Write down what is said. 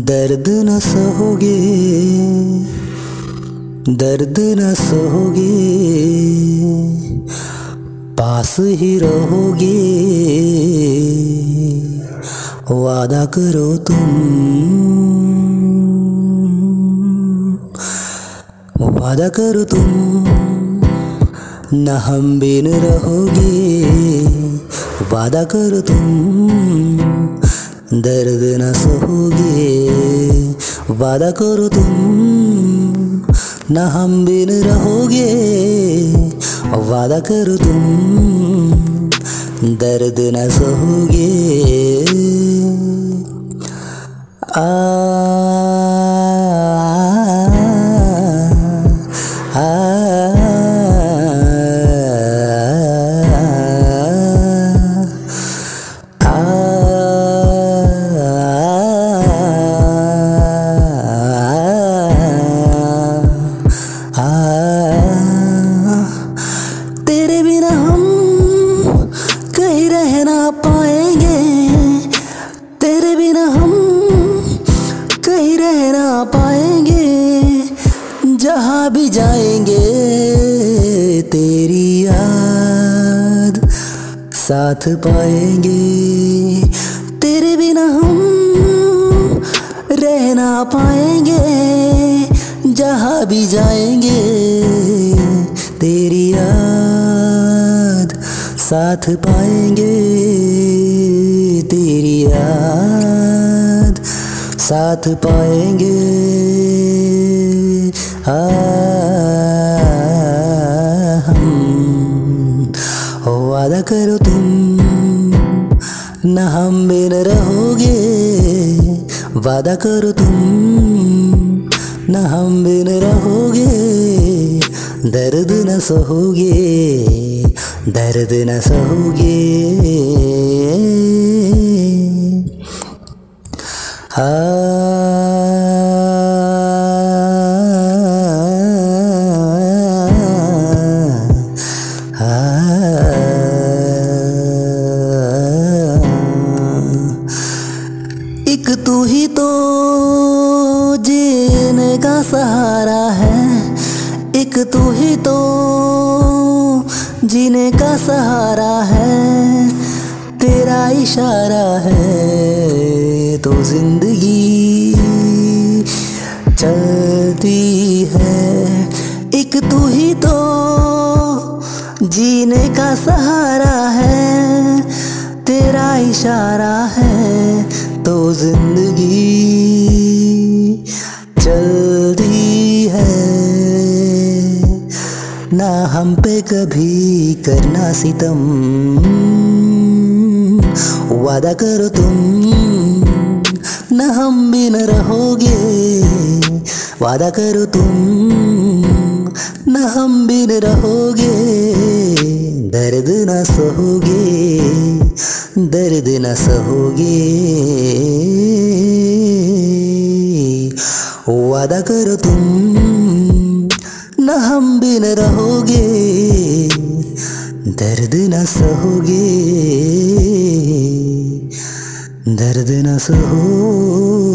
दर्द न सहोगे, दर्द न सहोगे, पास ही रहोगे। वादा करो तुम, वादा करो तुम। न हम बिन रहोगे। वादा करो तुम, दर्द न सहोगे। वादा करो तुम, न हम बिन रहोगे। वादा करो तुम, दर्द न सहोगे। आ भी जाएँगे तेरी याद। साथ पाएँगे। तेरे बिना हम रह ना पाएँगे। जहाँ भी जाएँगे तेरी याद। साथ पाएँगे तेरी याद। साथ पाएँगे हम। वादा करो तुम न हम बिन रहोगे। वादा करो तुम न हम बिन रहोगे। दर्द न सहोगे दर्द न सहोगे। आ, एक तू ही तो जीने का सहारा है। एक तू ही तो जीने का सहारा है। तेरा इशारा है तो ज़िंदगी चलती है। एक तू ही तो जीने का सहारा है। तेरा इशारा है। ज़िंदगी चलती है। ना हम पे कभी करना सितम। वादा करो तुम, न हम भी न रहोगे। वादा करो तुम, न हम भी न रहोगे। दर्द न सहोगे। दर्द न सहोगे वादा करो तुम न हम बिन रहोगे दर्द न सहोगे दर्द न सहो